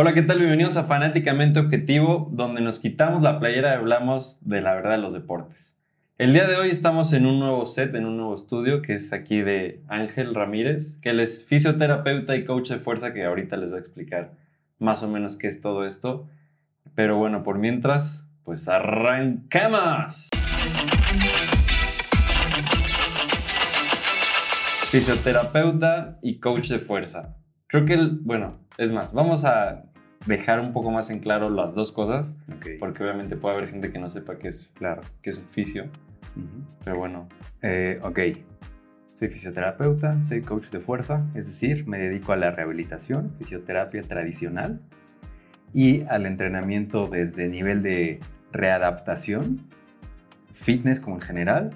Hola, ¿qué tal? Bienvenidos a Fanáticamente Objetivo, donde nos quitamos la playera y hablamos de la verdad de los deportes. El día de hoy estamos en un nuevo set, en un nuevo estudio, que es aquí de Ángel Ramírez, que es fisioterapeuta y coach de fuerza, que ahorita les voy a explicar más o menos qué es todo esto. Pero bueno, por mientras, pues arrancamos. Fisioterapeuta y coach de fuerza. Creo que, el, bueno, es más, vamos a dejar un poco más en claro las dos cosas, porque obviamente puede haber gente que no sepa qué es, Claro. qué es un fisio, pero bueno, Eh, ok. Soy fisioterapeuta, soy coach de fuerza, es decir, me dedico a la rehabilitación, fisioterapia tradicional y al entrenamiento desde nivel de readaptación, fitness como en general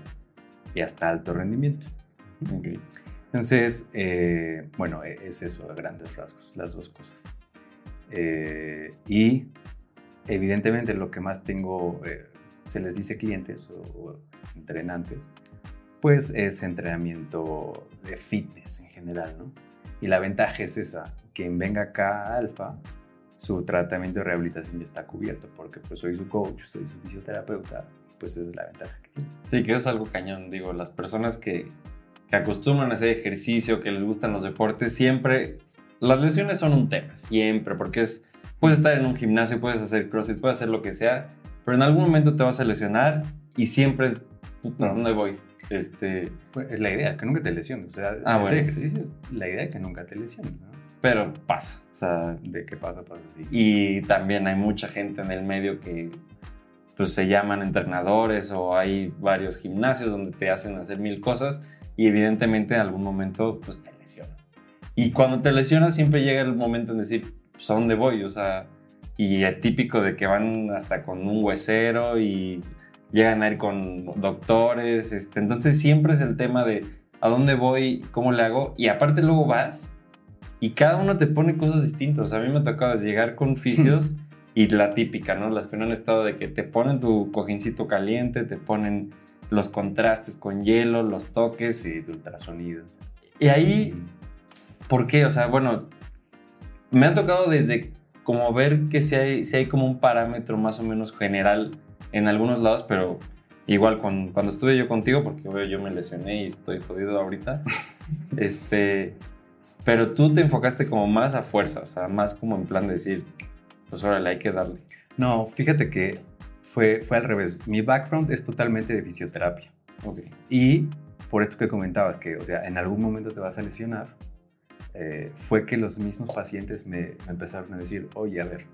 y hasta alto rendimiento. ok. Entonces, eh, bueno, e- es eso a grandes rasgos, las dos cosas. Eh, y evidentemente lo que más tengo, eh, se les dice clientes o, o entrenantes, pues es entrenamiento de fitness en general, ¿no? Y la ventaja es esa, quien venga acá a Alfa, su tratamiento de rehabilitación ya está cubierto, porque pues soy su coach, soy su fisioterapeuta, pues esa es la ventaja que tiene. Sí, que es algo cañón, digo, las personas que, que acostumbran a hacer ejercicio, que les gustan los deportes, siempre, las lesiones son un tema, siempre, porque es, puedes estar en un gimnasio, puedes hacer crossfit, puedes hacer lo que sea, pero en algún momento te vas a lesionar y siempre es, puta, ¿a dónde voy? Este, Pues, es la idea, es que nunca te lesiones. O sea, Ah, bueno. ejercicio, la idea es que nunca te lesiones, ¿no? pero pasa, o sea, De qué pasa, pasa. sí. y también hay mucha gente en el medio que pues se llaman entrenadores o hay varios gimnasios donde te hacen hacer mil cosas y evidentemente en algún momento pues te lesionas. Y cuando te lesionas siempre llega el momento en decir, pues a dónde voy, o sea, y es típico de que van hasta con un huesero y llegan a ir con doctores, este, entonces siempre es el tema de a dónde voy, cómo le hago y aparte luego vas y cada uno te pone cosas distintas. A mí me ha tocado llegar con fisios y la típica, ¿no? Las que no han estado de que te ponen tu cojincito caliente, te ponen los contrastes con hielo, los toques. Sí, de ultrasonido. Y ahí, ¿por qué? O sea, bueno, me ha tocado desde como ver que si hay, si hay como un parámetro más o menos general en algunos lados, pero igual con- cuando estuve yo contigo, porque obvio yo me lesioné y estoy jodido ahorita, este, pero tú te enfocaste como más a fuerza, o sea, más como en plan de decir, pues órale, hay que darle. No, fíjate que fue, fue al revés. Mi background es totalmente de fisioterapia. Ok. Y por esto que comentabas, que, o sea, en algún momento te vas a lesionar, eh, fue que los mismos pacientes me, me empezaron a decir, oye, a ver,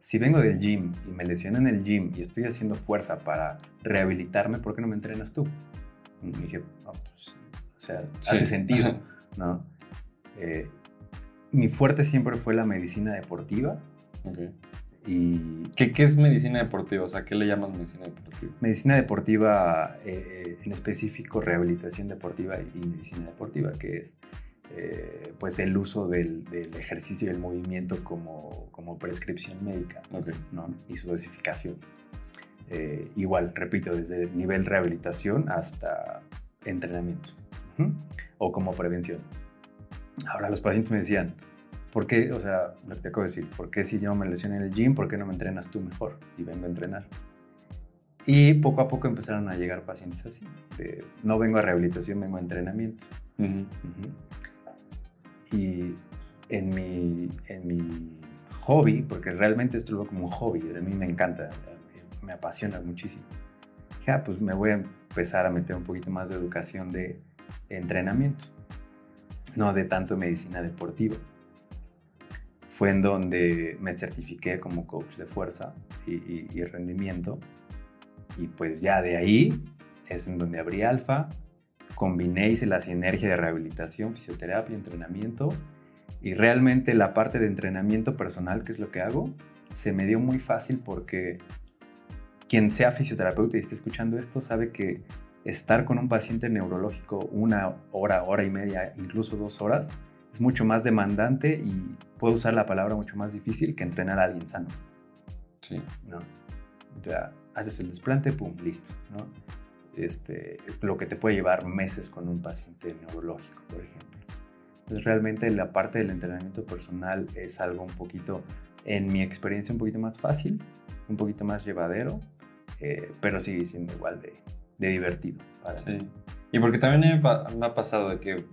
si vengo del gym y me lesiono en el gym y estoy haciendo fuerza para rehabilitarme, ¿por qué no me entrenas tú? Y dije, "No, pues, o sea, Sí. hace sentido, ¿no? Eh, mi fuerte siempre fue la medicina deportiva Ok. Y ¿Qué, ¿Qué es medicina deportiva? O sea, ¿qué le llamas medicina deportiva? Medicina deportiva, eh, en específico rehabilitación deportiva y medicina deportiva, que es eh, pues el uso del, del ejercicio y el movimiento como, como prescripción médica Ok. ¿no? y su dosificación. Eh, igual, repito, desde el nivel rehabilitación hasta entrenamiento Ujú. o como prevención. Ahora los pacientes me decían, ¿por qué, o sea, lo que te acabo de decir, ¿por qué si yo me lesioné en el gym, por qué no me entrenas tú mejor? Y vengo a entrenar. Y poco a poco empezaron a llegar pacientes así. de, no vengo a rehabilitación, vengo a entrenamiento. Ujú. Ujú. Y en mi, en mi hobby, porque realmente esto lo veo como un hobby, a mí me encanta, me apasiona muchísimo. Dije, ah, pues me voy a empezar a meter un poquito más de educación de entrenamiento, no de tanto medicina deportiva. Fue en donde me certifiqué como coach de fuerza y, rendimiento. Y pues ya de ahí es en donde abrí Alfa, combiné, hice la sinergia de rehabilitación, fisioterapia, entrenamiento. Y realmente la parte de entrenamiento personal, que es lo que hago, se me dio muy fácil porque quien sea fisioterapeuta y esté escuchando esto sabe que estar con un paciente neurológico una hora, hora y media, incluso dos horas, es mucho más demandante y puedo usar la palabra mucho más difícil que entrenar a alguien sano. Sí. ¿no? O sea, haces el desplante, pum, listo, ¿no? Este, lo que te puede llevar meses con un paciente neurológico, por ejemplo. Entonces, realmente la parte del entrenamiento personal es algo un poquito en mi experiencia un poquito más fácil, un poquito más llevadero, eh, pero sigue siendo igual de, de divertido. Para Sí. Y porque también me, me ha pasado que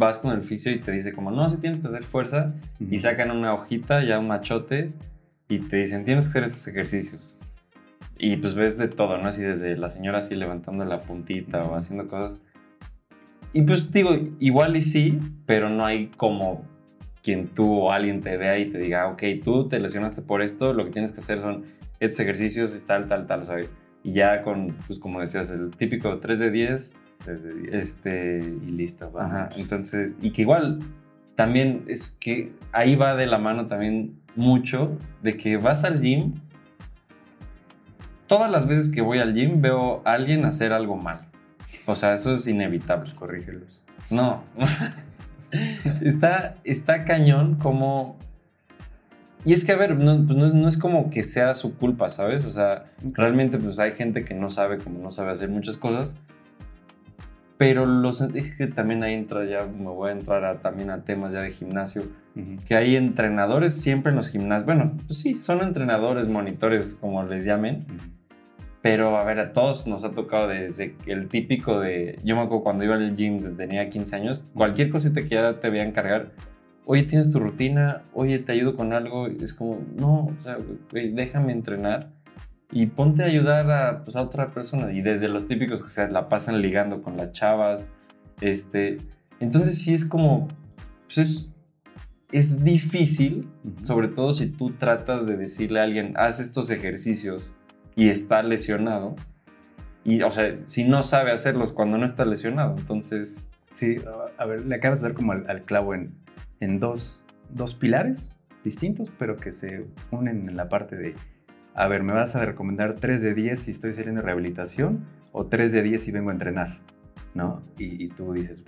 vas con el fisio y te dice como, no, si tienes que hacer fuerza, y sacan una hojita, ya un machote, y te dicen, tienes que hacer estos ejercicios. Y pues ves de todo, ¿no? Así desde la señora así levantando la puntita o haciendo cosas. Y pues digo, igual y sí, pero no hay como quien tú o alguien te vea y te diga, ok, tú te lesionaste por esto, lo que tienes que hacer son estos ejercicios y tal, tal, tal, ¿sabes? Y ya con, pues como decías, el típico 3 de 10, Desde 10. este, y listo, vamos. Ajá, entonces, y que igual también es que ahí va de la mano también mucho de que vas al gym. Todas las veces que voy al gym veo a alguien hacer algo mal. O sea, eso es inevitable. Pues corrígelos. No. está, está cañón como... Y es que, a ver, no, pues no- no es como que sea su culpa, ¿sabes? O sea, realmente pues hay gente que no sabe, como no sabe hacer muchas cosas. Pero los, es que también ahí entra ya, me voy a entrar a- también a temas ya de gimnasio, Ujú. que hay entrenadores siempre en los gimnasios. Bueno, pues sí, son entrenadores, monitores, como les llamen. Ujú. Pero a ver, a todos nos ha tocado desde el típico de. Yo me acuerdo cuando iba al gym, tenía 15 años, cualquier cosita que ya te vean cargar. Oye, tienes tu rutina, oye, te ayudo con algo. Es como, no, o sea, déjame entrenar y ponte a ayudar a, pues, a otra persona. Y desde los típicos que se la pasan ligando con las chavas. Este, entonces, sí es como, pues es, es difícil sobre todo si tú tratas de decirle a alguien, haz estos ejercicios y está lesionado. Y, o sea, si no sabe hacerlos cuando no está lesionado, entonces... Sí, a- a ver, le acabas de dar como al, al clavo en, en dos, dos pilares distintos, pero que se unen en la parte de, a ver, ¿me vas a recomendar 3 de 10 si estoy saliendo de rehabilitación o 3 de 10 si vengo a entrenar? ¿No? Y, y tú dices,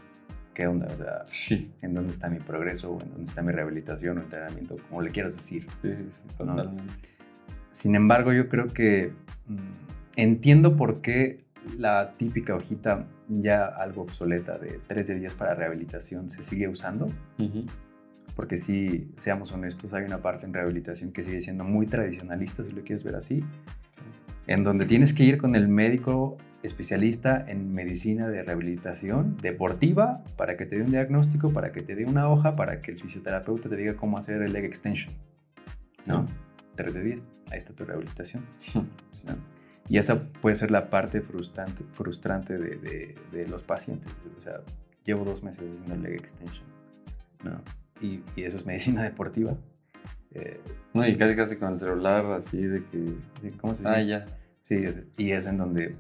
¿qué onda? O sea, Sí, ¿en dónde está mi progreso? o ¿En dónde está mi rehabilitación o entrenamiento? Como le quieras decir. sí, sí, sí, No. Sin embargo, yo creo que mm, entiendo por qué la típica hojita ya algo obsoleta de 3 de 10 para rehabilitación se sigue usando. Ujú. Porque si seamos honestos, hay una parte en rehabilitación que sigue siendo muy tradicionalista, si lo quieres ver así, en donde tienes que ir con el médico especialista en medicina de rehabilitación deportiva para que te dé un diagnóstico, para que te dé una hoja, para que el fisioterapeuta te diga cómo hacer el leg extension. ¿No? 3 de 10, ahí está tu rehabilitación. ¿no? Y esa puede ser la parte frustrante, frustrante de, de- de los pacientes. O sea, llevo dos meses haciendo el leg extension. ¿no? Y, y eso es medicina deportiva. Eh, No, y casi casi con el celular así de que... ¿Cómo se Ah, dice? ya. Sí, y es en donde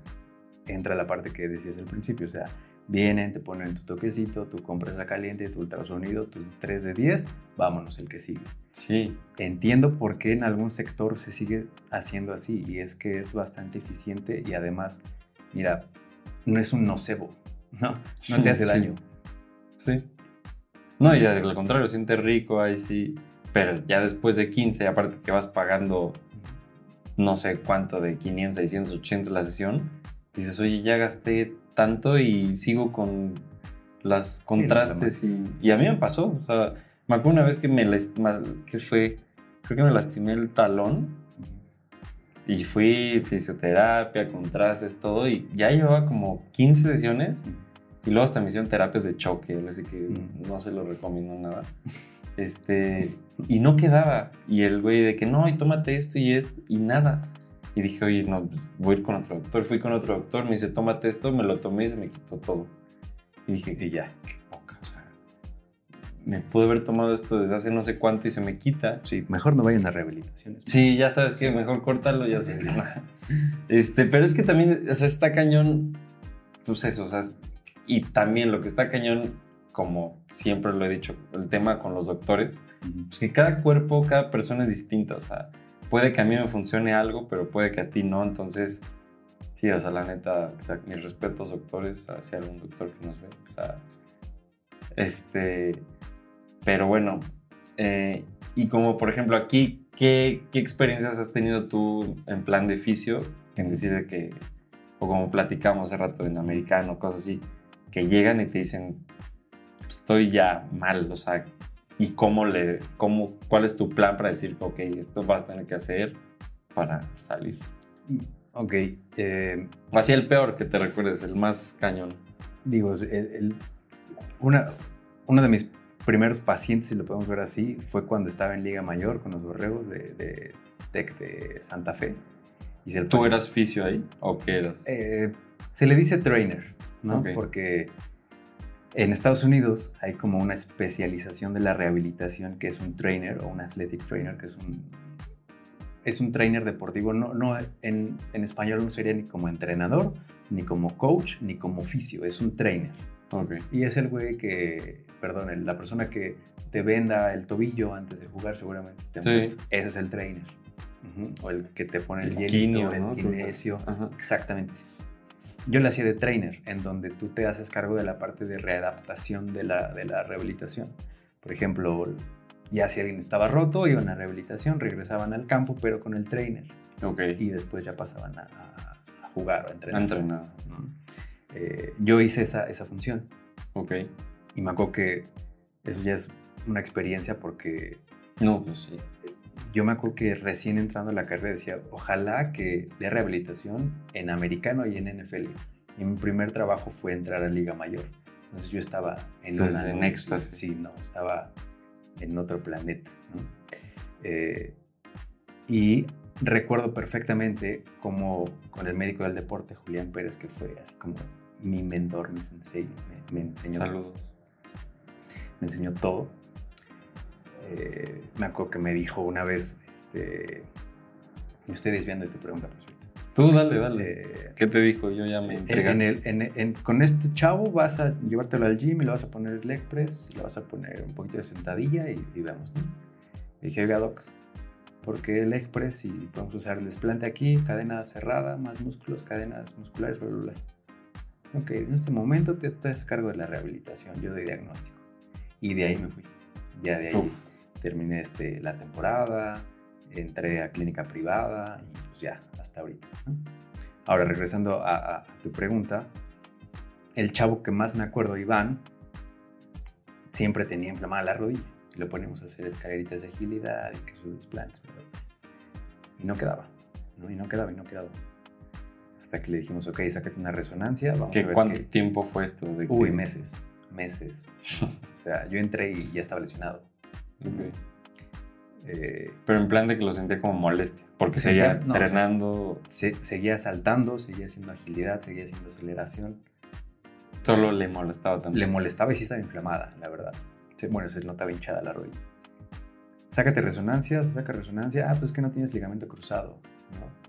entra la parte que decías al principio. O sea, vienen, te ponen tu toquecito, tu compresa caliente, tu ultrasonido, tus 3 de 10, vámonos, el que sigue. Sí, Entiendo por qué en algún sector se sigue haciendo así y es que es bastante eficiente y además, mira, no es un nocebo, ¿no? No te hace Sí. daño. sí. No, y al contrario, sientes rico ahí sí. Pero ya después de 15, aparte que vas pagando no sé cuánto, de 500, 600, 800 la sesión, dices, oye, ya gasté tanto y sigo con las contrastes. y, y a mí me pasó, o sea, me acuerdo una vez que me, que fue, creo que me lastimé el talón y fui fisioterapia, contrastes, todo, y ya llevaba como 15 sesiones y luego hasta me hicieron terapias de choque, así que Mm. no se lo recomiendo nada. Este, y no quedaba. Y el güey de que no, y tómate esto y esto, y nada. Y dije, oye, no, pues, voy a ir con otro doctor. Fui con otro doctor, me dice, tómate esto, me lo tomé y se me quitó todo. Y dije, y ya, qué poca, o sea, me pude haber tomado esto desde hace no sé cuánto y se me quita. Sí, mejor no vayan a rehabilitaciones. Sí, ya sabes que mejor córtalo, ya sé. Este, pero es que también, o sea, está cañón, pues eso, o sea, y también lo que está cañón, como siempre lo he dicho, el tema con los doctores, pues que cada cuerpo, cada persona es distinta, o sea, puede que a mí me funcione algo, pero puede que a ti no, entonces, sí, o sea, la neta, o sea, mis respetos doctores, hay algún doctor que nos ve, o sea, este, pero bueno, eh, y como por ejemplo aquí, ¿qué, ¿qué experiencias has tenido tú en plan de fisio? En decir de que, o como platicamos hace rato en americano, cosas así, que llegan y te dicen, estoy ya mal, o sea, y cómo le, cómo, cuál es tu plan para decir, ok, esto vas a tener que hacer para salir. Ok. eh, O así el peor que te recuerdes, el más cañón. digo, el- el- una, uno de mis primeros pacientes, si lo podemos ver así, fue cuando estaba en Liga Mayor con los borregos de, de Tec de Santa Fe. Y ¿Tú eras fisio ahí? ¿O qué eras? Eh, se le dice trainer, ¿no? Porque en Estados Unidos hay como una especialización de la rehabilitación que es un trainer o un athletic trainer, que es un, es un trainer deportivo. No, no, en, en español no sería ni como entrenador, ni como coach, ni como fisio, es un trainer. ok. Y es el güey que, perdón, la persona que te venda el tobillo antes de jugar seguramente. te Sí. Ese es el trainer. O el que te pone el, El hielito, quinio, el ¿no? kinesio. Ajá. Exactamente. Yo le hacía de trainer, en donde tú te haces cargo de la parte de readaptación de la, de la rehabilitación. Por ejemplo, ya si alguien estaba roto, iban a rehabilitación, regresaban al campo, pero con el trainer. Ok. Y después ya pasaban a, a- jugar o a entrenar. Entrenado. ¿no? Eh, yo hice esa, esa función. Ok. Y me acuerdo que eso ya es una experiencia porque No, pues sí. Yo me acuerdo que recién entrando a la carrera decía, ojalá que de rehabilitación en americano y en NFL. Y mi primer trabajo fue entrar a Liga Mayor. Entonces yo estaba en, Sí, una en éxtasis. Sí, no, estaba en otro planeta. ¿no? Eh, y recuerdo perfectamente como con el médico del deporte, Julián Pérez, que fue así como mi mentor, mi sensei, me, me enseñó Saludos. me enseñó todo. Eh, me acuerdo que me dijo una vez, este, me estoy desviando de tu pregunta. Tú dale, dale. Eh, ¿Qué te dijo? Yo ya me en- entregaste. en el- en- en- con este chavo vas a llevártelo al gym y le vas a poner el leg press, y le vas a poner un poquito de sentadilla y, y vemos, ¿no? Le dije, oiga, doc, ¿por qué leg press y podemos usar el desplante aquí, cadena cerrada, más músculos, cadenas musculares, bla, bla, bla? Ok, en este momento te haces cargo de la rehabilitación, yo de diagnóstico. Y de ahí me fui. Ya de ahí Uf. Terminé este, la temporada, entré a clínica privada y pues ya, hasta ahorita. ¿no? Ahora, regresando a, a- a tu pregunta, el chavo que más me acuerdo, Iván, siempre tenía inflamada la rodilla. Y lo ponemos a hacer escaleritas de agilidad y que bla, bla. Y no quedaba, ¿no? Y no quedaba, y no quedaba. Hasta que le dijimos, ok, sácate una resonancia, vamos a ¿Qué, ver ¿Cuánto qué- tiempo fue esto? De Uy, que- meses, meses. o sea, yo entré y ya estaba lesionado. Eh, Pero en plan de que lo sentía como molestia. Porque Sí, seguía no, entrenando. se- seguía saltando, seguía haciendo agilidad, seguía haciendo aceleración. Solo le molestaba tanto. Le molestaba y sí estaba inflamada, la verdad. Se- bueno, se notaba hinchada la rodilla. Sácate resonancia, se saca resonancia. Ah, pues es que no tienes ligamento cruzado. ¿no?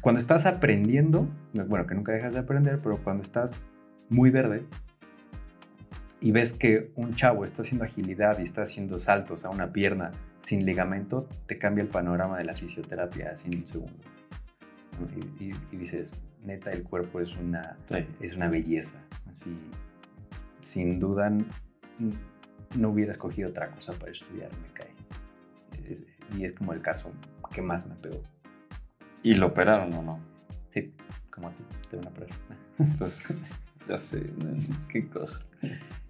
Cuando estás aprendiendo, bueno, que nunca dejas de aprender, pero cuando estás muy verde y ves que un chavo está haciendo agilidad y está haciendo saltos a una pierna sin ligamento, te cambia el panorama de la fisioterapia así en un segundo. Y, y- y dices, neta, el cuerpo es una, Sí. es una belleza. Así, sin duda, no hubiera escogido otra cosa para estudiar, me cae. Es- y es como el caso que más me pegó. ¿Y lo operaron o no? Sí, como a ti, te van a operar. Pues ya sé, qué cosa.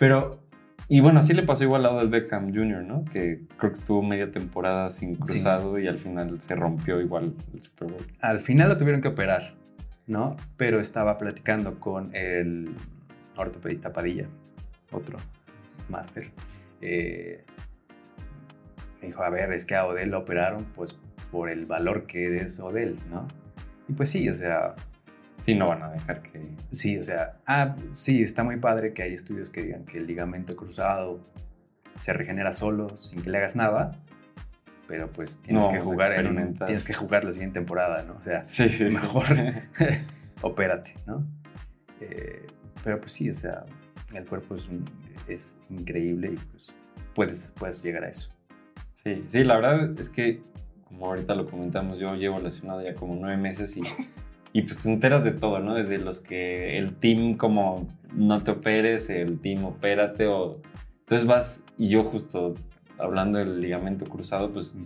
Pero Y bueno, así le pasó igual al lado del Beckham Jr., ¿no? Que creo que estuvo media temporada sin cruzado y al final se rompió igual el Super Bowl. al final lo tuvieron que operar, ¿no? Pero estaba platicando con el ortopedista Padilla, otro máster. Eh, me dijo, a ver, es que a Odell lo operaron pues por el valor que es Odell, ¿no? Y pues sí, o sea, Sí, no van a dejar que... sí, o sea, ah, sí, está muy padre que hay estudios que digan que el ligamento cruzado se regenera solo sin que le hagas nada, pero pues tienes No que a jugar en un- tienes que jugar la siguiente temporada, ¿no? O sea, Sí, sí, sí. mejor opérate, ¿no? Eh, pero pues sí, o sea, el cuerpo es, un- es increíble y pues puedes, puedes llegar a eso. Sí, sí, la verdad es que, como ahorita lo comentamos, yo llevo lesionado ya como nueve meses y, y pues te enteras de todo, ¿no? Desde los que el team como no te operes, el team opérate o... Entonces vas, y yo justo hablando del ligamento cruzado, pues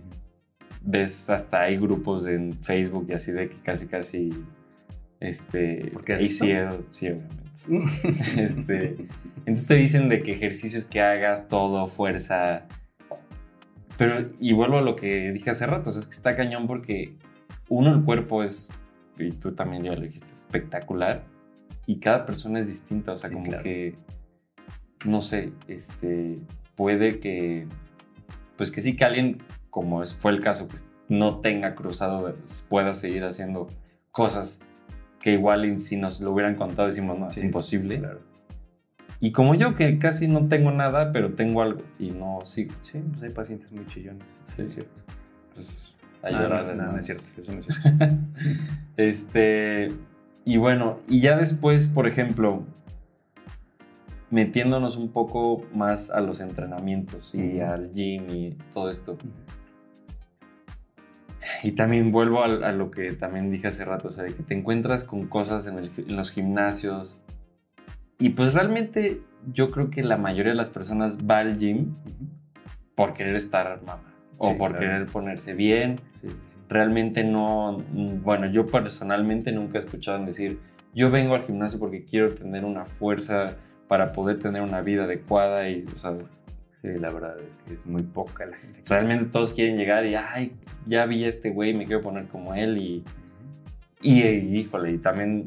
ves hasta hay grupos en Facebook y así de que casi casi, este. ACL, sí, obviamente. este, entonces te dicen de que ejercicios que hagas, todo, fuerza. Pero, y vuelvo a lo que dije hace rato, es que está cañón porque uno, el cuerpo es, y tú también ya lo dijiste, espectacular. Y cada persona es distinta, o sea, Sí, como claro. que, no sé, este, puede que, pues que sí que alguien, como es- fue el caso, que no tenga cruzado, pueda seguir haciendo cosas que igual si nos lo hubieran contado decimos, no, es Sí, imposible. Claro. Y como yo que casi no tengo nada, pero tengo algo y no sigo. Sí, pues hay pacientes muy chillones. Sí. es cierto. Pues, a No, llorar, no, no, ¿no? no es cierto, eso no es cierto. Este, y bueno, y ya después, por ejemplo, metiéndonos un poco más a los entrenamientos y al gym y todo esto. Y también vuelvo a, lo que también dije hace rato, o sea, de que te encuentras con cosas en, el- en los gimnasios. Y pues realmente yo creo que la mayoría de las personas va al gym por querer estar mamá o Sí, por claro. querer ponerse bien. Sí, sí. Realmente no, bueno, yo personalmente nunca he escuchado en decir, yo vengo al gimnasio porque quiero tener una fuerza para poder tener una vida adecuada y, o sea, Sí, la verdad es que es muy poca la gente. realmente todos quieren llegar y, ay, ya vi a este güey, me quiero poner como él y, y, eh, híjole, y también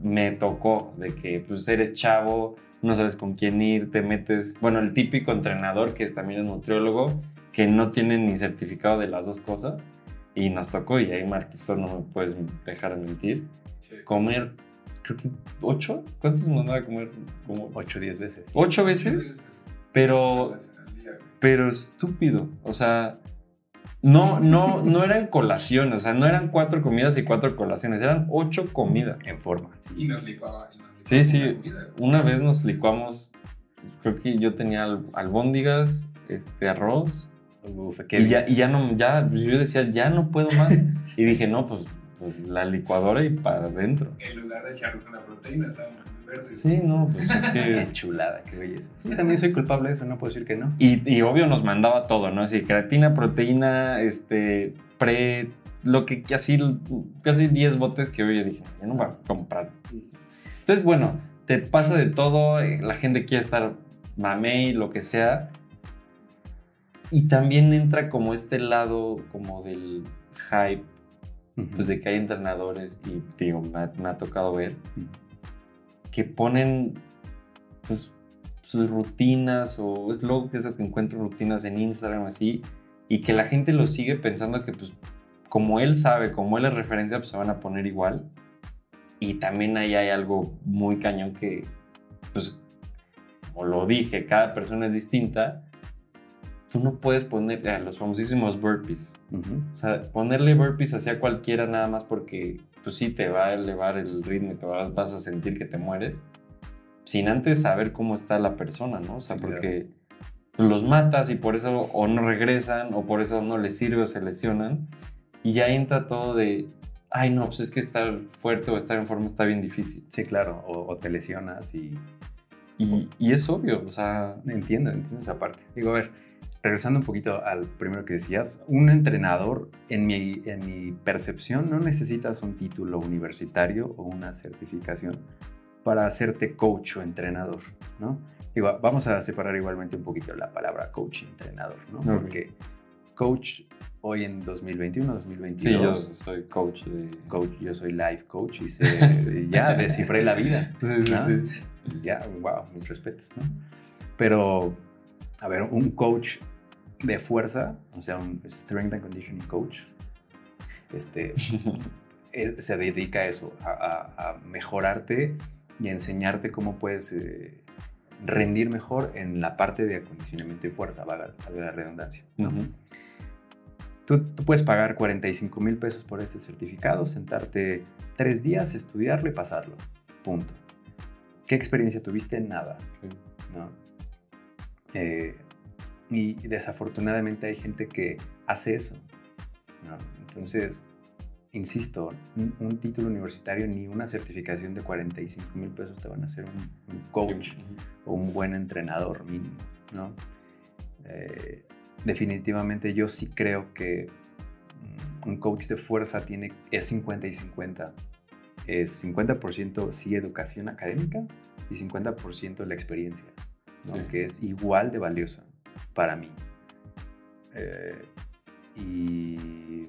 me tocó de que pues eres chavo, no sabes con quién ir, te metes, bueno, el típico entrenador que es también es nutriólogo, que no tiene ni certificado de las dos cosas, y nos tocó, y ahí Marquito no me puedes dejar de mentir, Sí. comer, creo que ocho, ¿cuántas nos mandaba a comer? Como 8 o 10 veces. ocho veces, pero pero estúpido. O sea, no, no, no eran colaciones, o sea, no eran cuatro comidas y cuatro colaciones, eran ocho comidas. En forma, sí. Y nos licuaba. y nos licuaba Sí, sí. Una vez nos licuamos, creo que yo tenía al- albóndigas, este, arroz, Uf, y ya, y ya no, ya, pues, yo decía, ya no puedo más. Y dije, no, pues, pues, la licuadora y para adentro. En lugar de echarnos una proteína, estábamos muy verdes. Sí, no, pues es que... Qué chulada, qué belleza. Sí, también soy culpable de eso, no puedo decir que no. Y, y obvio nos mandaba todo, ¿no? Así, creatina, proteína, este, pre, lo que así, casi 10 botes que hoy yo dije, ya no voy a comprar. Entonces, bueno, te pasa de todo, eh, la gente quiere estar mamey, lo que sea. Y también entra como este lado como del hype, pues de que hay entrenadores, y digo, me ha, me ha tocado ver, que ponen pues, sus rutinas o es luego que eso que encuentro rutinas en Instagram así y que la gente lo sigue pensando que pues como él sabe, como él es referencia, pues se van a poner igual. Y también ahí hay algo muy cañón que, pues, como lo dije, cada persona es distinta. Tú no puedes poner a los famosísimos burpees. O sea, ponerle burpees hacia cualquiera nada más porque, pues sí, te va a elevar el ritmo te vas, vas a sentir que te mueres. Sin antes saber cómo está la persona, ¿no? O sea, Sí, porque los matas y por eso o no regresan o por eso no les sirve o se lesionan. Y ya entra todo de, ay, no, pues es que estar fuerte o estar en forma está bien difícil. Sí, claro, o, o te lesionas y Y, y es obvio, o sea, entiendo, entiendo esa parte. Digo, a ver, regresando un poquito al primero que decías, un entrenador, en mi, en mi percepción, no necesitas un título universitario o una certificación para hacerte coach o entrenador, ¿no? Digo, vamos a separar igualmente un poquito la palabra coach y entrenador, ¿no? Porque coach hoy en 2021, 2022, sí, yo soy coach de... coach, yo soy life coach y sé- ya descifré la vida. ¿no? Y Ya, wow, mis respetos, ¿no? Pero, a ver, un coach de fuerza, o sea, un strength and conditioning coach, este, eh, se dedica a eso, a, mejorarte y a enseñarte cómo puedes eh, rendir mejor en la parte de acondicionamiento y fuerza, valga, la redundancia. ¿no? Ujú. Tú, tú puedes pagar 45 mil pesos por ese certificado, sentarte tres días, estudiarlo y pasarlo. Punto. ¿Qué experiencia tuviste? Nada. ¿no? Eh, y desafortunadamente hay gente que hace eso. ¿no? Entonces, insisto, un, un título universitario ni una certificación de 45 mil pesos te van a hacer un, un coach Sí. o un buen entrenador mínimo, ¿no? Eh, definitivamente yo sí creo que mm, un coach de fuerza tiene, es 50 y 50 es 50% sí educación académica y 50% la experiencia, ¿no? Sí. que es igual de valiosa para mí. Eh, y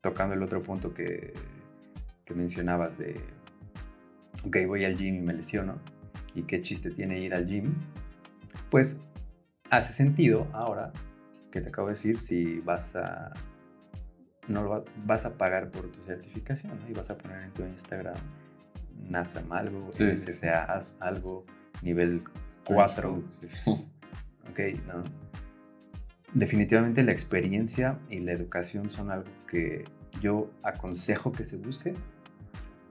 tocando el otro punto que, que mencionabas de, ok, voy al gym y me lesiono, y qué chiste tiene ir al gym, pues hace sentido ahora que te acabo de decir si vas a no lo va- vas a pagar por tu certificación ¿no? y vas a poner en tu Instagram NASAM algo, Sí, sí, sí. SSA haz algo, nivel 4, Sí, sí. ok, no. Definitivamente la experiencia y la educación son algo que yo aconsejo que se busque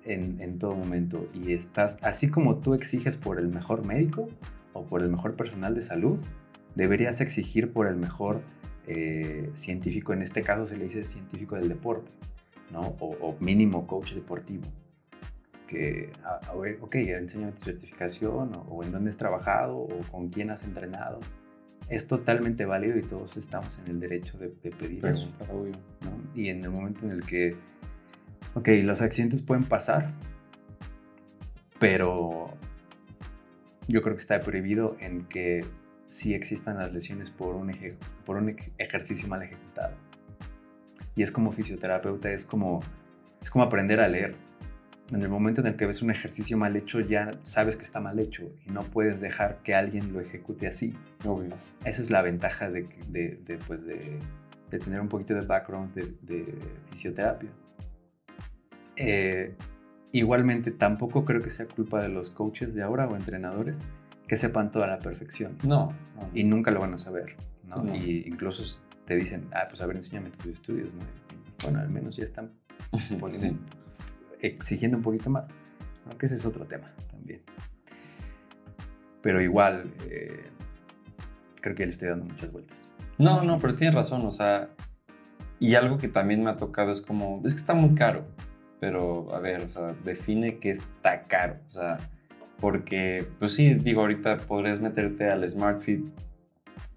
en, en todo momento y estás, así como tú exiges por el mejor médico o por el mejor personal de salud, deberías exigir por el mejor eh, científico, en este caso se le dice científico del deporte, ¿no? O, o mínimo coach deportivo. Que, a, a ver, ok, enséñame tu certificación o, o en dónde has trabajado o con quién has entrenado. Es totalmente válido y todos estamos en el derecho de, de pedir eso. Obvio. ¿no? Y en el momento en el que, ok, los accidentes pueden pasar, pero yo creo que está prohibido en que sí existan las lesiones por un, eje- por un ej- ejercicio mal ejecutado. Y es como fisioterapeuta, es como, es como aprender a leer. En el momento en el que ves un ejercicio mal hecho, ya sabes que está mal hecho y no puedes dejar que alguien lo ejecute así. Obvio. Esa es la ventaja de, de, de, pues de, tener un poquito de background de, fisioterapia. Eh, igualmente, tampoco creo que sea culpa de los coaches de ahora o entrenadores que sepan toda la perfección. No, no. Y nunca lo van a saber. ¿no? No. Y incluso te dicen, ah, pues a ver, enséñame tus estudios. ¿no? Bueno, al menos ya están poniendo- Sí. Exigiendo un poquito más. Aunque ese es otro tema también. Pero igual, eh, creo que le estoy dando muchas vueltas. No, no, pero tienes razón, o sea, y algo que también me ha tocado es como, es que está muy caro, pero a ver, o sea, define que está caro, o sea, porque, pues sí, digo, ahorita podrías meterte al SmartFit,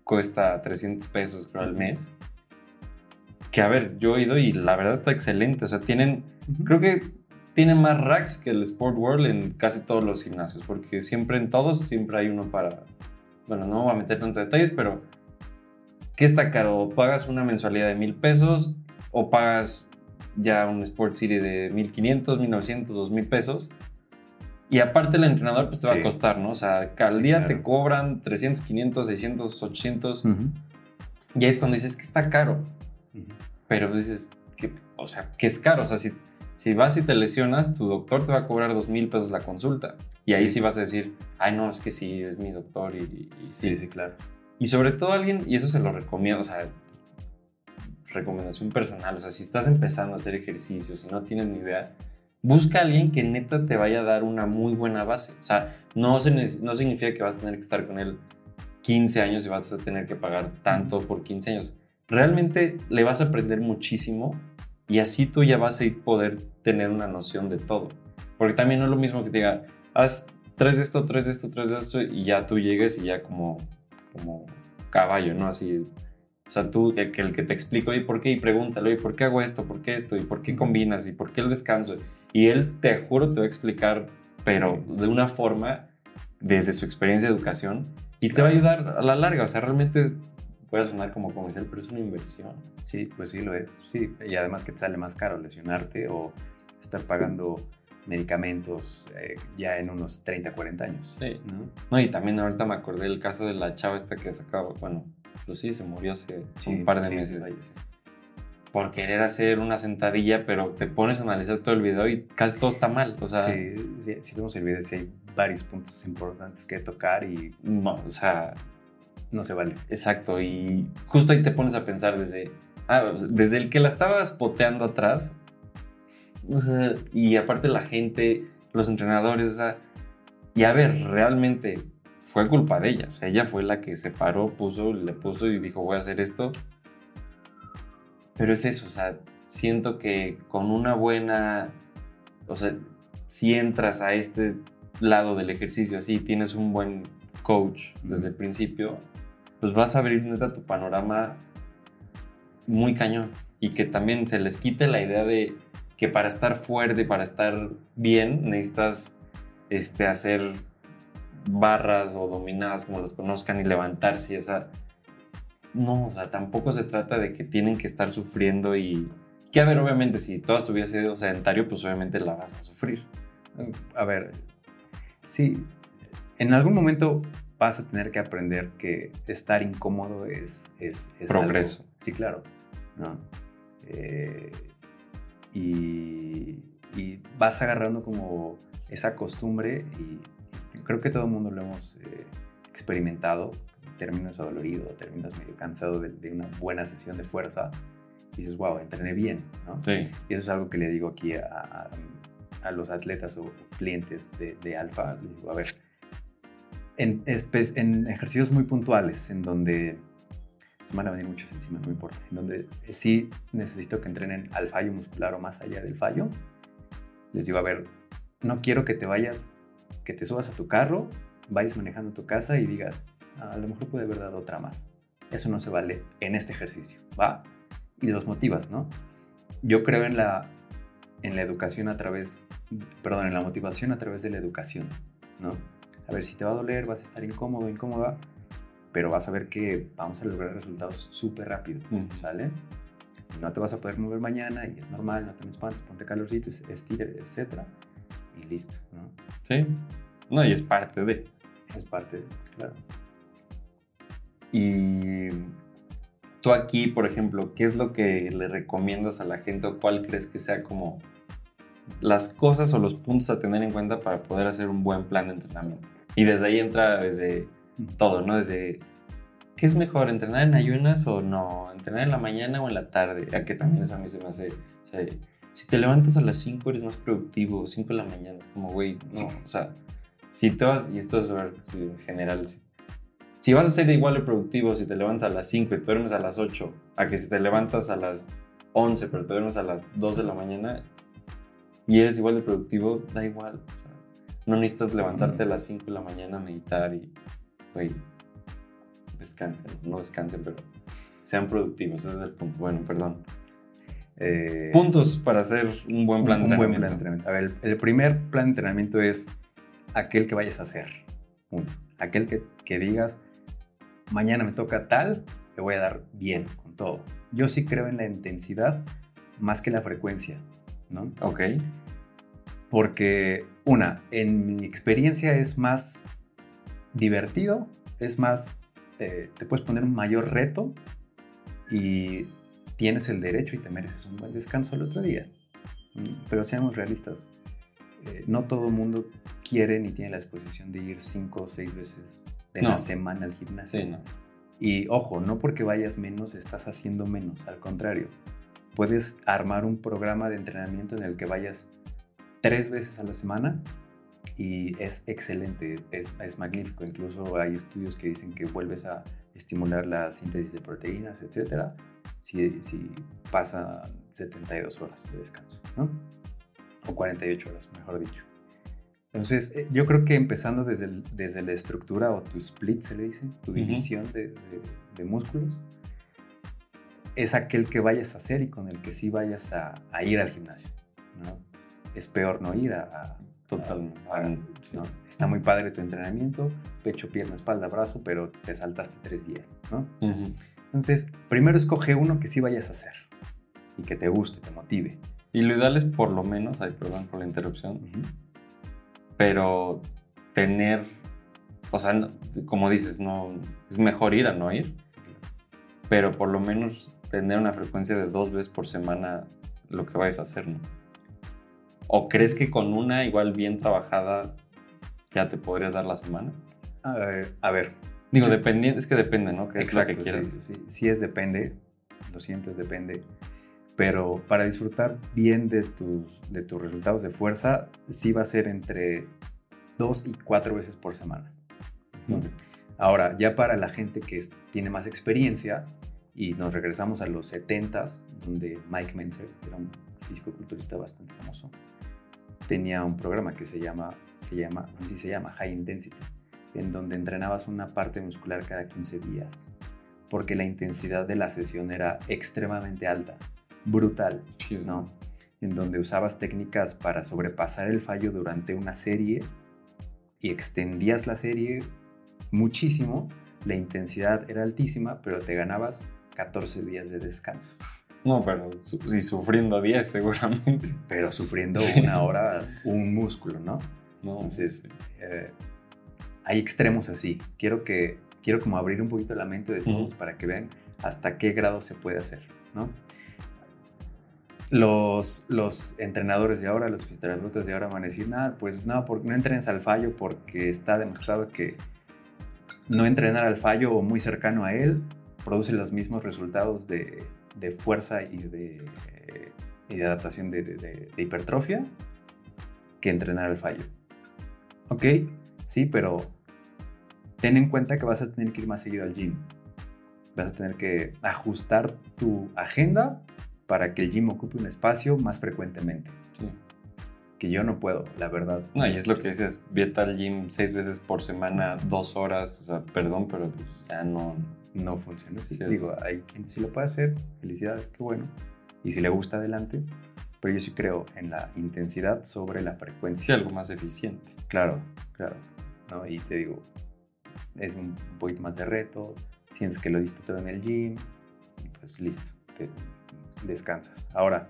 cuesta 300 pesos creo al mes, que a ver, yo he ido y la verdad está excelente, o sea, tienen, creo que tienen más racks que el Sport World en casi todos los gimnasios, porque siempre en todos, siempre hay uno para, bueno, no voy a meter tantos detalles, pero ¿qué está caro? ¿O ¿Pagas una mensualidad de mil pesos o pagas ya un Sport City de 1500, 1900, 2000 pesos? Y aparte el entrenador pues te va Sí. a costar, ¿no? O sea, al día claro. te cobran 300, 500, 600, 800. Ujú. Y ahí es cuando dices que está caro. Ujú. Pero pues dices, que, o sea, que es caro. O sea, si, si vas y te lesionas, tu doctor te va a cobrar dos mil pesos la consulta. Y ahí Sí. sí vas a decir, ay, no, es que sí, es mi doctor y, y sí. Sí, sí, claro. Y sobre todo alguien, y eso se lo recomiendo, o sea, recomendación personal, o sea, si estás empezando a hacer ejercicios y no tienes ni idea, busca a alguien que neta te vaya a dar una muy buena base. O sea, no, se no significa que vas a tener que estar con él 15 años y vas a tener que pagar tanto por 15 años. Realmente le vas a aprender muchísimo y así tú ya vas a poder tener una noción de todo. Porque también no es lo mismo que te diga, haz tres de esto, tres de esto, tres de esto y ya tú llegues y ya como, como caballo, ¿no? Así, o sea, tú, el que, el que te explica, oye, ¿por qué? Y pregúntale, oye, ¿por qué hago esto? ¿Por qué esto? ¿Y por qué combinas? ¿Y por qué el descanso? Y él, te juro, te va a explicar, pero de una forma, desde su experiencia de educación, y te va a ayudar a la larga. O sea, realmente puede sonar como comercial, pero es una inversión. Sí, pues sí lo es. Sí, y además que te sale más caro lesionarte o estar pagando medicamentos eh, ya en unos 30, 40 años. Sí. ¿no? No, y también ahorita me acordé del caso de la chava esta que sacaba, bueno, pues sí, se murió hace Sí, un par de sí, meses. sí, sí. Por querer hacer una sentadilla, pero te pones a analizar todo el video y casi todo está mal. O sea, Sí, sí, si vemos el video, sí hay varios puntos importantes que tocar y no, o sea, no se vale. exacto. Y justo ahí te pones a pensar desde, ah, desde el que la estabas poteando atrás, y aparte la gente, los entrenadores, o y a ver, realmente fue culpa de ella. Ella fue la que se paró, puso, le puso y dijo, voy a hacer esto. Pero es eso, o sea, siento que con una buena, o sea, si entras a este lado del ejercicio así, tienes un buen coach desde el principio, pues vas a abrir neta tu panorama muy cañón y que también se les quite la idea de, que para estar fuerte para estar bien necesitas este, hacer barras o dominadas, como los conozcan, y levantarse. O sea, no, o sea, tampoco se trata de que tienen que estar sufriendo y... Que a ver, obviamente, si vida has sido sedentario, pues obviamente la vas a sufrir. A ver, sí, en algún momento vas a tener que aprender que estar incómodo es... es, es Progreso. algo- sí, claro. ¿no? Eh, y, y vas agarrando como esa costumbre y creo que todo el mundo lo hemos eh, experimentado. Terminas adolorido, terminas medio cansado de, de una buena sesión de fuerza y dices, wow, entrené bien, ¿no? Sí. Y eso es algo que le digo aquí a, a- a los atletas o clientes de, de Alfa. Les digo, a ver, en, en ejercicios muy puntuales, en donde se van a venir muchos encima, no importa, en donde sí necesito que entrenen al fallo muscular o más allá del fallo, les digo, a ver, no quiero que te vayas, que te subas a tu carro, vayas manejando tu casa y digas, "Ah, a lo mejor puede haber dado otra más. Eso no se vale en este ejercicio, ¿va? Y los motivas, ¿no? Yo creo en la, en la educación a través, perdón, en la motivación a través de la educación, ¿no? A ver, si te va a doler, vas a estar incómodo, incómoda, pero vas a ver que vamos a lograr resultados súper rápido, Ujú. ¿sale? No te vas a poder mover mañana y es normal, no te me espantes, ponte calorcito, estira, etc. Y listo, ¿no? Sí. No, y es parte de. Es parte, de- claro. Y tú aquí, por ejemplo, ¿qué es lo que le recomiendas a la gente o cuál crees que sea como las cosas o los puntos a tener en cuenta para poder hacer un buen plan de entrenamiento? Y desde ahí entra desde todo, ¿no? Desde ¿qué es mejor, entrenar en ayunas o no? ¿Entrenar en la mañana o en la tarde? A que también eso a mí se me hace... o sea, si te levantas a las 5 eres más productivo, 5 de la mañana, es como, güey, no, o sea, si te vas, y esto es en general, si, si vas a ser igual de productivo si te levantas a las 5 y te duermes a las 8, a que si te levantas a las 11 pero te duermes a las 2 de la mañana y eres igual de productivo, da igual. No necesitas levantarte a las 5 de la mañana a meditar y, güey, descansen, no descansen, pero sean productivos, ese es el punto. Bueno, perdón. Eh, Puntos para hacer un buen plan un, de un buen plan de entrenamiento. entrenamiento. A ver, el, el primer plan de entrenamiento es aquel que vayas a hacer. Uno. Aquel que, que digas, mañana me toca tal, le voy a dar bien con todo. Yo sí creo en la intensidad más que la frecuencia, ¿no? Ok. Porque, una, en mi experiencia es más divertido, es más, eh, te puedes poner un mayor reto y tienes el derecho y te mereces un buen descanso el otro día. Mm, Pero seamos realistas, eh, no todo el mundo quiere ni tiene la disposición de ir cinco o seis veces de No. la semana al gimnasio. Sí, no. Y ojo, no porque vayas menos estás haciendo menos, al contrario. Puedes armar un programa de entrenamiento en el que vayas tres veces a la semana y es excelente, es, es magnífico. Incluso hay estudios que dicen que vuelves a estimular la síntesis de proteínas, etcétera, si, si pasan 72 horas de descanso, ¿no? O 48 horas, mejor dicho. Entonces, eh, yo creo que empezando desde, el- desde la estructura o tu split, se le dice, tu división de, de- de músculos, es aquel que vayas a hacer y con el que sí vayas a, a ir al gimnasio. ¿no? Es peor no ir a... a- Totalmente. ¿no? Está muy padre tu entrenamiento, pecho, pierna, espalda, brazo, pero te saltaste tres días. Entonces, primero escoge uno que sí vayas a hacer y que te guste, te motive. Y lo ideal es por lo menos, ay, perdón por la interrupción, pero tener, o sea, no- como dices, no es mejor ir a no ir, pero por lo menos tener una frecuencia de dos veces por semana lo que vayas a hacer, ¿no? ¿O crees que con una igual bien trabajada ya te podrías dar la semana? A ver, a ver, Digo, dependiendo, es que depende, ¿no? Que es lo que Exacto, quieras. Sí, sí, sí es depende, lo siento, es depende. Pero para disfrutar bien de tus, de tus resultados de fuerza, sí va a ser entre dos y cuatro veces por semana. ¿no? Ahora, ya para la gente que tiene más experiencia, y nos regresamos a los 70s, donde Mike Mentzer, era un fisicoculturista bastante famoso, tenía un programa que se llama, se llama, así se llama, High Intensity, en donde entrenabas una parte muscular cada 15 días, porque la intensidad de la sesión era extremadamente alta, brutal. ¿no? en donde usabas técnicas para sobrepasar el fallo durante una serie y extendías la serie muchísimo, la intensidad era altísima, pero te ganabas 14 días de descanso. No, pero su- y sufriendo 10 seguramente. Pero sufriendo Sí. una hora un músculo, ¿no? No, Entonces, eh, hay extremos así. Quiero que quiero como abrir un poquito la mente de todos para que vean hasta qué grado se puede hacer, ¿no? Los, los entrenadores de ahora, los fisioterapeutas de ahora van a decir, nada, pues no, porque no entrenes al fallo porque está demostrado que no entrenar al fallo o muy cercano a él produce los mismos resultados de, de fuerza y de, eh, y de adaptación de, de- de- hipertrofia que entrenar al fallo. Ok, sí, pero ten en cuenta que vas a tener que ir más seguido al gym. Vas a tener que ajustar tu agenda para que el gym ocupe un espacio más frecuentemente. sí. Que yo no puedo, la verdad. No, y es lo que dices, vete al gym seis veces por semana, dos horas, o sea, perdón, pero ya no... no funciona así. Sí, Digo, hay quien sí lo puede hacer, felicidades, qué bueno. Y si le gusta, adelante. Pero yo sí creo en la intensidad sobre la Sí, frecuencia. algo más eficiente. Claro, claro. ¿no? Y te digo, es un poquito más de reto, sientes que lo diste todo en el gym, y pues listo, te descansas. Ahora,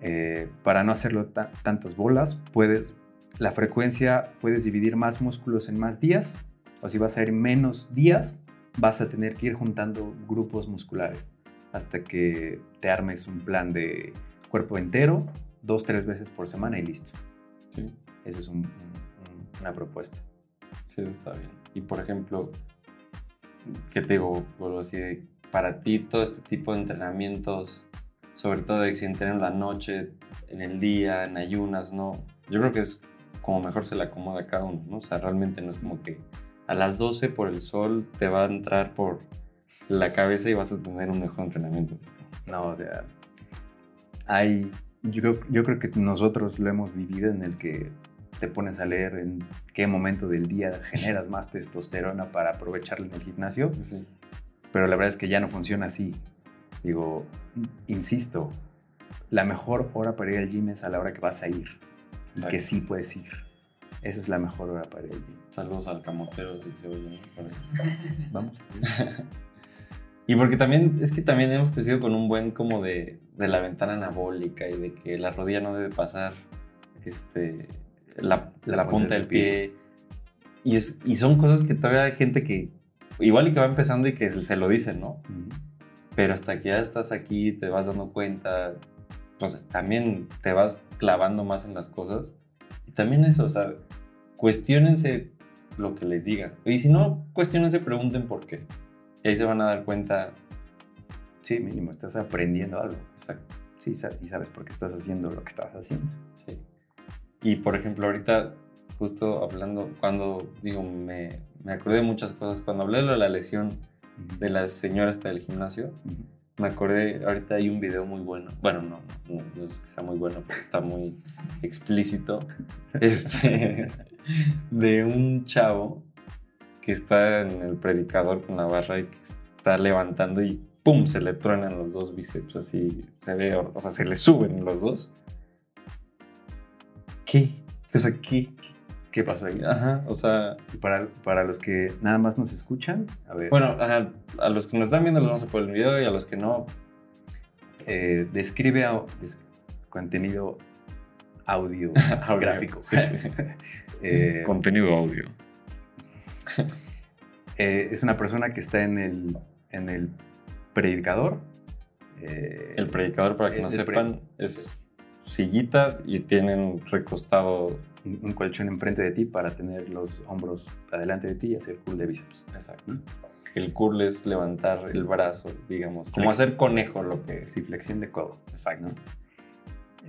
eh, para no hacerlo ta- tantas bolas, puedes, la frecuencia, puedes dividir más músculos en más días, o si vas a ir menos días, vas a tener que ir juntando grupos musculares hasta que te armes un plan de cuerpo entero, dos, tres veces por semana y listo. Sí, Esa es un- un- un- una propuesta. sí, está bien. Y por ejemplo, ¿qué te digo? Vuelvo así de, para ti todo este tipo de entrenamientos, sobre todo de que si entrenan en la noche, en el día, en ayunas, ¿no? Yo creo que es como mejor se le acomoda a cada uno, ¿no? O sea, realmente no es como que a las 12 por el sol te va a entrar por la cabeza y vas a tener un mejor entrenamiento. No, o sea, hay, yo, creo- yo creo que nosotros lo hemos vivido en el que te pones a leer en qué momento del día generas más testosterona para aprovecharla en el gimnasio, Sí. pero la verdad es que ya no funciona así. Digo, insisto, la mejor hora para ir al gym es a la hora que vas a ir y que sí puedes ir. Esa es la mejor hora para ir al gym. Saludos al camotero, si se oye. Vamos. Y porque también, es que también hemos crecido con un buen como de, de la ventana anabólica y de que la rodilla no debe pasar este, la, la, punta del pie. Y, es, y son cosas que todavía hay gente que, igual y que va empezando y que se lo dicen, ¿no? Pero hasta que ya estás aquí, te vas dando cuenta, pues también te vas clavando más en las cosas. Y también eso, o sea, cuestionense lo que les digan. Y si no, cuestionense, pregunten por qué. Y ahí se van a dar cuenta. Sí, mínimo, estás aprendiendo algo. Exacto. Sí, y sabes por qué estás haciendo lo que estás haciendo. Sí. Y por ejemplo, ahorita, justo hablando, cuando digo, me, me acordé de muchas cosas. Cuando hablé de lo de la lesión de la señora esta del gimnasio, Ujú. Me acordé, ahorita hay un video muy bueno. Bueno, no, no, no es que sea muy bueno, pero está muy explícito. Este, de un chavo que está en el predicador con la barra y que está levantando y ¡pum! se le truenan los dos bíceps. Así se ve, o sea, se le suben los dos. ¿Qué? O sea, ¿qué? ¿Qué pasó ahí? Ajá, o sea, para, para los que nada más nos escuchan, a ver, bueno, ajá, a los que nos están viendo los vamos a poner el video y a los que no, eh, describe des- contenido audio Audio, gráfico. sí, sí. Eh, contenido audio. eh, es una persona que está en el, en el predicador. eh, El predicador, para que no sepan, es sillita y tienen recostado. un colchón enfrente de ti para tener los hombros adelante de ti y hacer pull de bíceps. Exacto. El curl es levantar el brazo, digamos. Como hacer conejo lo que es. Sí, flexión de codo. Exacto. ¿no?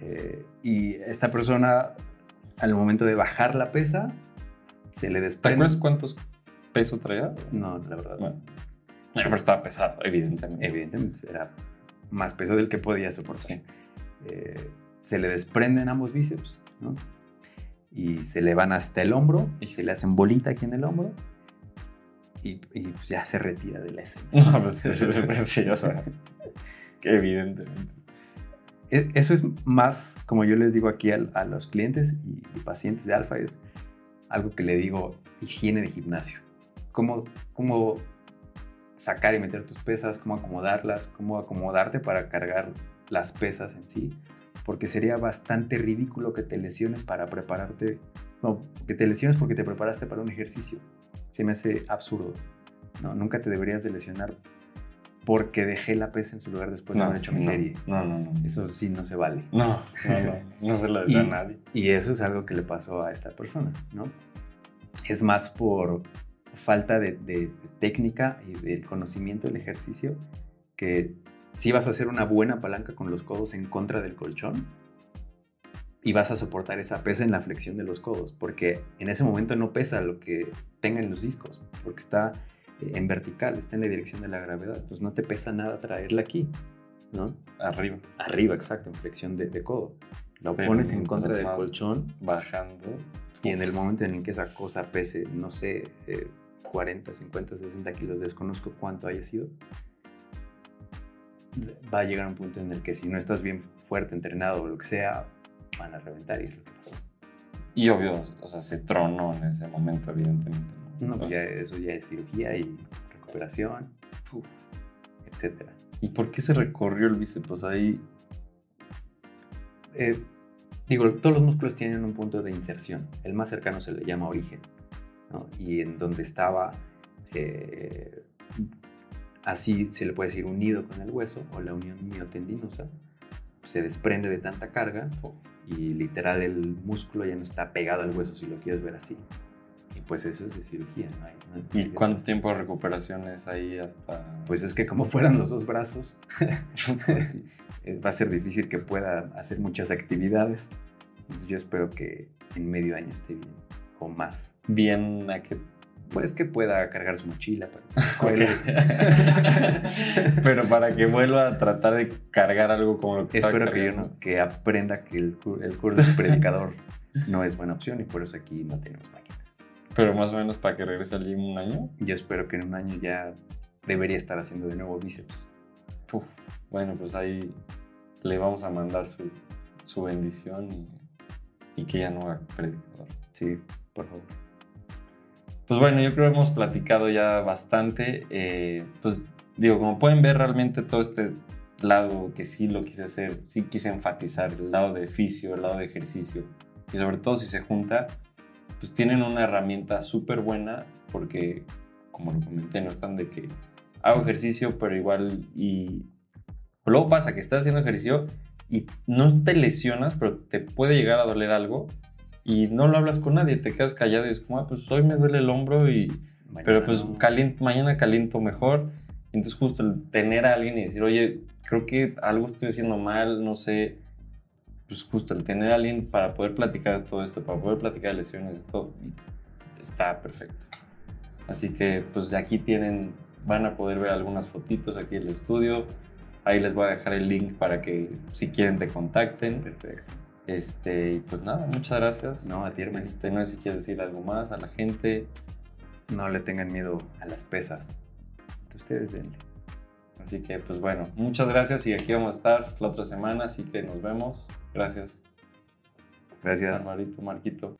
Eh, y esta persona, al momento de bajar la pesa, se le ¿Te desprende. acuerdas cuántos peso traía? No, la verdad. No. No, pero estaba pesado, evidentemente. Evidentemente, era más peso del que podía soportar. Sí. Eh, se le desprenden ambos bíceps, ¿no? Y se le van hasta el hombro y se le hacen bolita aquí en el hombro. Y, y, pues ya se retira de la escena. No, pues sí, sí, sí, sí, o sea, que evidentemente. eso es más, como yo les digo aquí al- a, los clientes y, y pacientes de alfa, es algo que le digo higiene de gimnasio. Cómo, cómo sacar y meter tus pesas, cómo acomodarlas, cómo acomodarte para cargar las pesas en sí. Porque sería bastante ridículo que te lesiones para prepararte, no, que te lesiones porque te preparaste para un ejercicio. Se me hace absurdo. No, nunca te deberías de lesionar porque dejé la pesa en su lugar después de haber hecho mi no, serie. No, no, no. Eso sí no se vale. No, no, no, no se lo desea a nadie. Y eso es algo que le pasó a esta persona, ¿no? Es más por falta de- de técnica y del conocimiento del ejercicio que si vas a hacer una buena palanca con los codos en contra del colchón y vas a soportar esa pesa en la flexión de los codos, porque en ese momento no pesa lo que tengan los discos, porque está eh, en vertical, está en la dirección de la gravedad, entonces no te pesa nada traerla aquí, ¿no? Arriba, Arriba, exacto, en flexión de, de codo. Lo Pero pones en contra del colchón bajando. y en el momento en el que esa cosa pese, no sé, eh, 40, 50, 60 kilos, desconozco cuánto haya sido, va a llegar un punto en el que si no estás bien fuerte, entrenado o lo que sea, van a reventar y es lo que pasó. Y obvio, o sea, se tronó en ese momento, evidentemente. No, pues ya, eso ya es cirugía y recuperación, etcétera. ¿Y por qué se recorrió el bíceps? Pues ahí, Eh, digo, todos los músculos tienen un punto de inserción. El más cercano se le llama origen. ¿no? Y en donde estaba, eh, así se le puede decir unido con el hueso o la unión miotendinosa, se desprende de tanta carga y literal el músculo ya no está pegado al hueso si lo quieres ver así. Y pues eso es de cirugía. ¿no? hay- no hay- ¿y cuánto tiempo de recuperación es ahí hasta...? Pues es que como fueran los dos brazos, Pues sí. eh, va a ser difícil que pueda hacer muchas actividades. Entonces yo espero que en medio año esté bien o más. Bien a que... Pues que pueda cargar su mochila para su escuela. Pero para que vuelva a tratar de cargar algo como lo que espero que, yo no- que aprenda que el, el curso predicador no es buena opción y por eso aquí no tenemos máquinas. Pero más o menos para que regrese al gym un año. Yo espero que en un año ya debería estar haciendo de nuevo bíceps. Uf, bueno, pues ahí le vamos a mandar su, su bendición y, y que ya no haga predicador. Sí, por favor. Pues bueno, yo creo que hemos platicado ya bastante. eh, pues digo, como pueden ver realmente todo este lado que sí lo quise hacer, sí quise enfatizar, el lado de fisio, el lado de ejercicio. Y sobre todo si se junta, pues tienen una herramienta súper buena porque, como lo comenté, no están de que hago ejercicio, pero igual y... Luego pasa que estás haciendo ejercicio y no te lesionas, pero te puede llegar a doler algo y no lo hablas con nadie, te quedas callado y es como, ah, pues hoy me duele el hombro y... Pero Mañana pues no. calien- mañana caliento mejor. Entonces justo el tener a alguien y decir, oye, creo que algo estoy haciendo mal, no sé. Pues justo el tener a alguien para poder platicar de todo esto, para poder platicar de lesiones, de todo, está perfecto. Así que pues aquí tienen, van a poder ver algunas fotitos aquí en el estudio. Ahí les voy a dejar el link para que si quieren te contacten. Perfecto. Este, y pues nada, muchas gracias. No, a ti, hermano. Este, no sé si quieres decir algo más a la gente. No le tengan miedo a las pesas. Ustedes denle. Así que, pues bueno, muchas gracias y aquí vamos a estar la otra semana, así que nos vemos. Gracias, Gracias. Marmarito, Marquito.